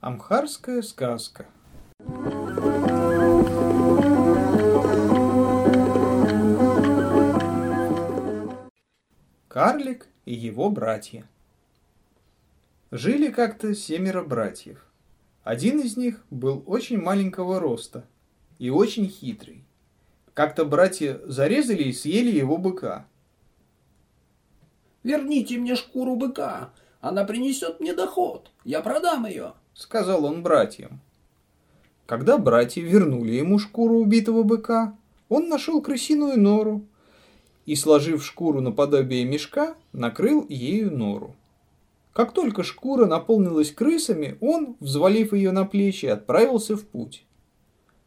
Амхарская сказка. Карлик и его братья. Жили как-то семеро братьев. Один из них был очень маленького роста и очень хитрый. Как-то братья зарезали и съели его быка. «Верните мне шкуру быка, она принесет мне доход, я продам ее», — сказал он братьям. Когда братья вернули ему шкуру убитого быка, он нашел крысиную нору и, сложив шкуру наподобие мешка, накрыл ею нору. Как только шкура наполнилась крысами, он, взвалив ее на плечи, отправился в путь.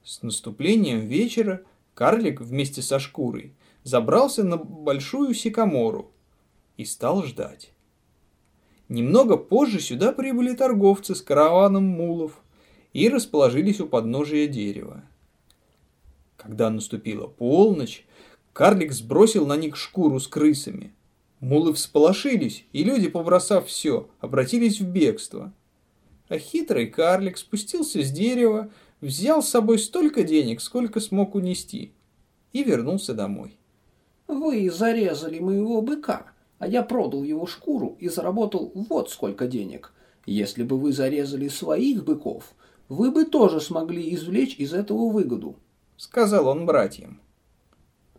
С наступлением вечера карлик вместе со шкурой забрался на большую сикамору и стал ждать. Немного позже сюда прибыли торговцы с караваном мулов и расположились у подножия дерева. Когда наступила полночь, карлик сбросил на них шкуру с крысами – Мулы всполошились, и люди, побросав все, обратились в бегство. А хитрый карлик спустился с дерева, взял с собой столько денег, сколько смог унести, и вернулся домой. «Вы зарезали моего быка, а я продал его шкуру и заработал вот сколько денег. Если бы вы зарезали своих быков, вы бы тоже смогли извлечь из этого выгоду», — сказал он братьям.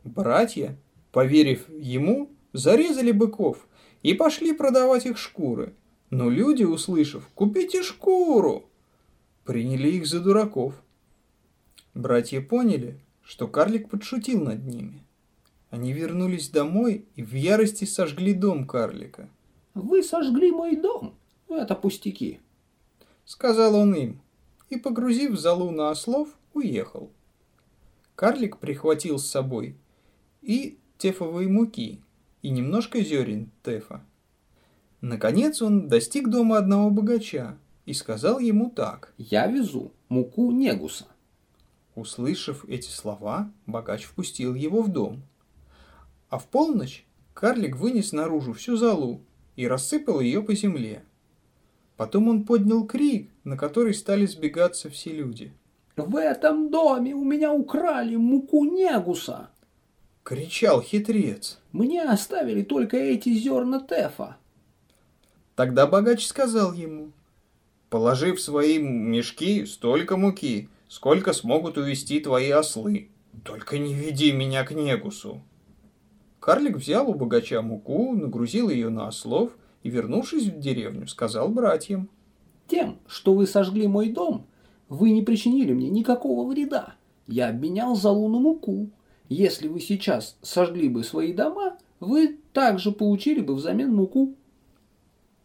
Братья, поверив ему, зарезали быков и пошли продавать их шкуры. Но люди, услышав «Купите шкуру!», приняли их за дураков. Братья поняли, что карлик подшутил над ними. Они вернулись домой и в ярости сожгли дом карлика. «Вы сожгли мой дом? Это пустяки!» Сказал он им и, погрузив залу на ослов, уехал. Карлик прихватил с собой и тефовые муки, и немножко зерен тефа. Наконец он достиг дома одного богача и сказал ему так. «Я везу муку негуса». Услышав эти слова, богач впустил его в дом. А в полночь карлик вынес наружу всю залу и рассыпал ее по земле. Потом он поднял крик, на который стали сбегаться все люди. «В этом доме у меня украли муку негуса!» — кричал хитрец. «Мне оставили только эти зерна тефа». Тогда богач сказал ему, «Положи в свои мешки столько муки, сколько смогут увести твои ослы. Только не веди меня к Негусу». Карлик взял у богача муку, нагрузил ее на ослов и, вернувшись в деревню, сказал братьям. «Тем, что вы сожгли мой дом, вы не причинили мне никакого вреда. Я обменял залу на муку, если вы сейчас сожгли бы свои дома, вы также получили бы взамен муку.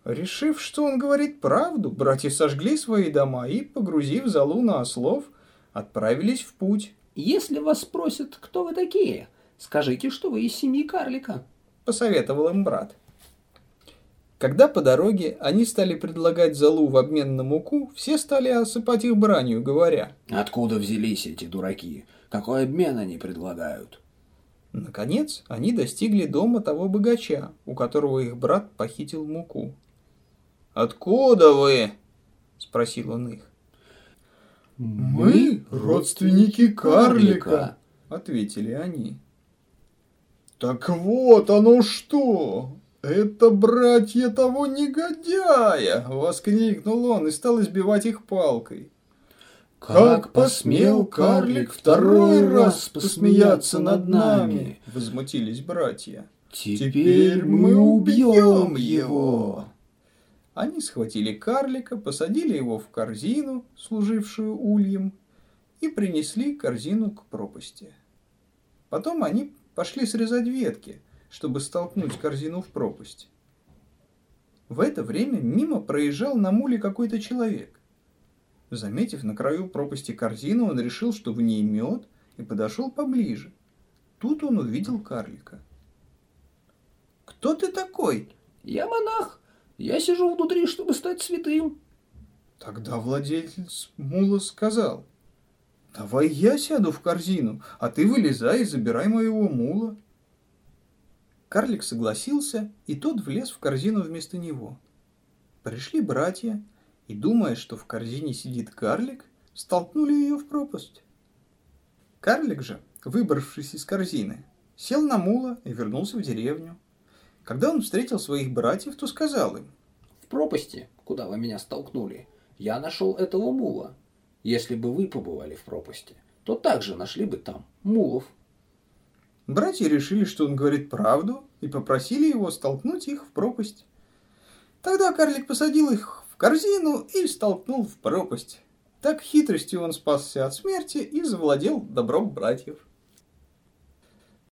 Решив, что он говорит правду, братья сожгли свои дома и, погрузив залу на ослов, отправились в путь. Если вас спросят, кто вы такие, скажите, что вы из семьи карлика. Посоветовал им брат. Когда по дороге они стали предлагать залу в обмен на муку, все стали осыпать их бранью, говоря. «Откуда взялись эти дураки? Какой обмен они предлагают? Наконец, они достигли дома того богача, у которого их брат похитил муку. «Откуда вы?» – спросил он их. «Мы родственники карлика», – ответили они. «Так вот оно что! Это братья того негодяя!» – воскликнул он и стал избивать их палкой. Как посмел карлик второй раз посмеяться над нами? Возмутились братья. Теперь мы убьем его. Они схватили карлика, посадили его в корзину, служившую ульем, и принесли корзину к пропасти. Потом они пошли срезать ветки, чтобы столкнуть корзину в пропасть. В это время мимо проезжал на муле какой-то человек. Заметив на краю пропасти корзину, он решил, что в ней мед, и подошел поближе. Тут он увидел карлика. «Кто ты такой?» «Я монах. Я сижу внутри, чтобы стать святым». Тогда владелец мула сказал, «Давай я сяду в корзину, а ты вылезай и забирай моего мула». Карлик согласился, и тот влез в корзину вместо него. Пришли братья, и, думая, что в корзине сидит карлик, столкнули ее в пропасть. Карлик же, выбравшись из корзины, сел на мула и вернулся в деревню. Когда он встретил своих братьев, то сказал им, В пропасти, куда вы меня столкнули, я нашел этого мула. Если бы вы побывали в пропасти, то также нашли бы там мулов. Братья решили, что он говорит правду, и попросили его столкнуть их в пропасть. Тогда карлик посадил их в корзину и столкнул в пропасть. Так хитростью он спасся от смерти и завладел добром братьев.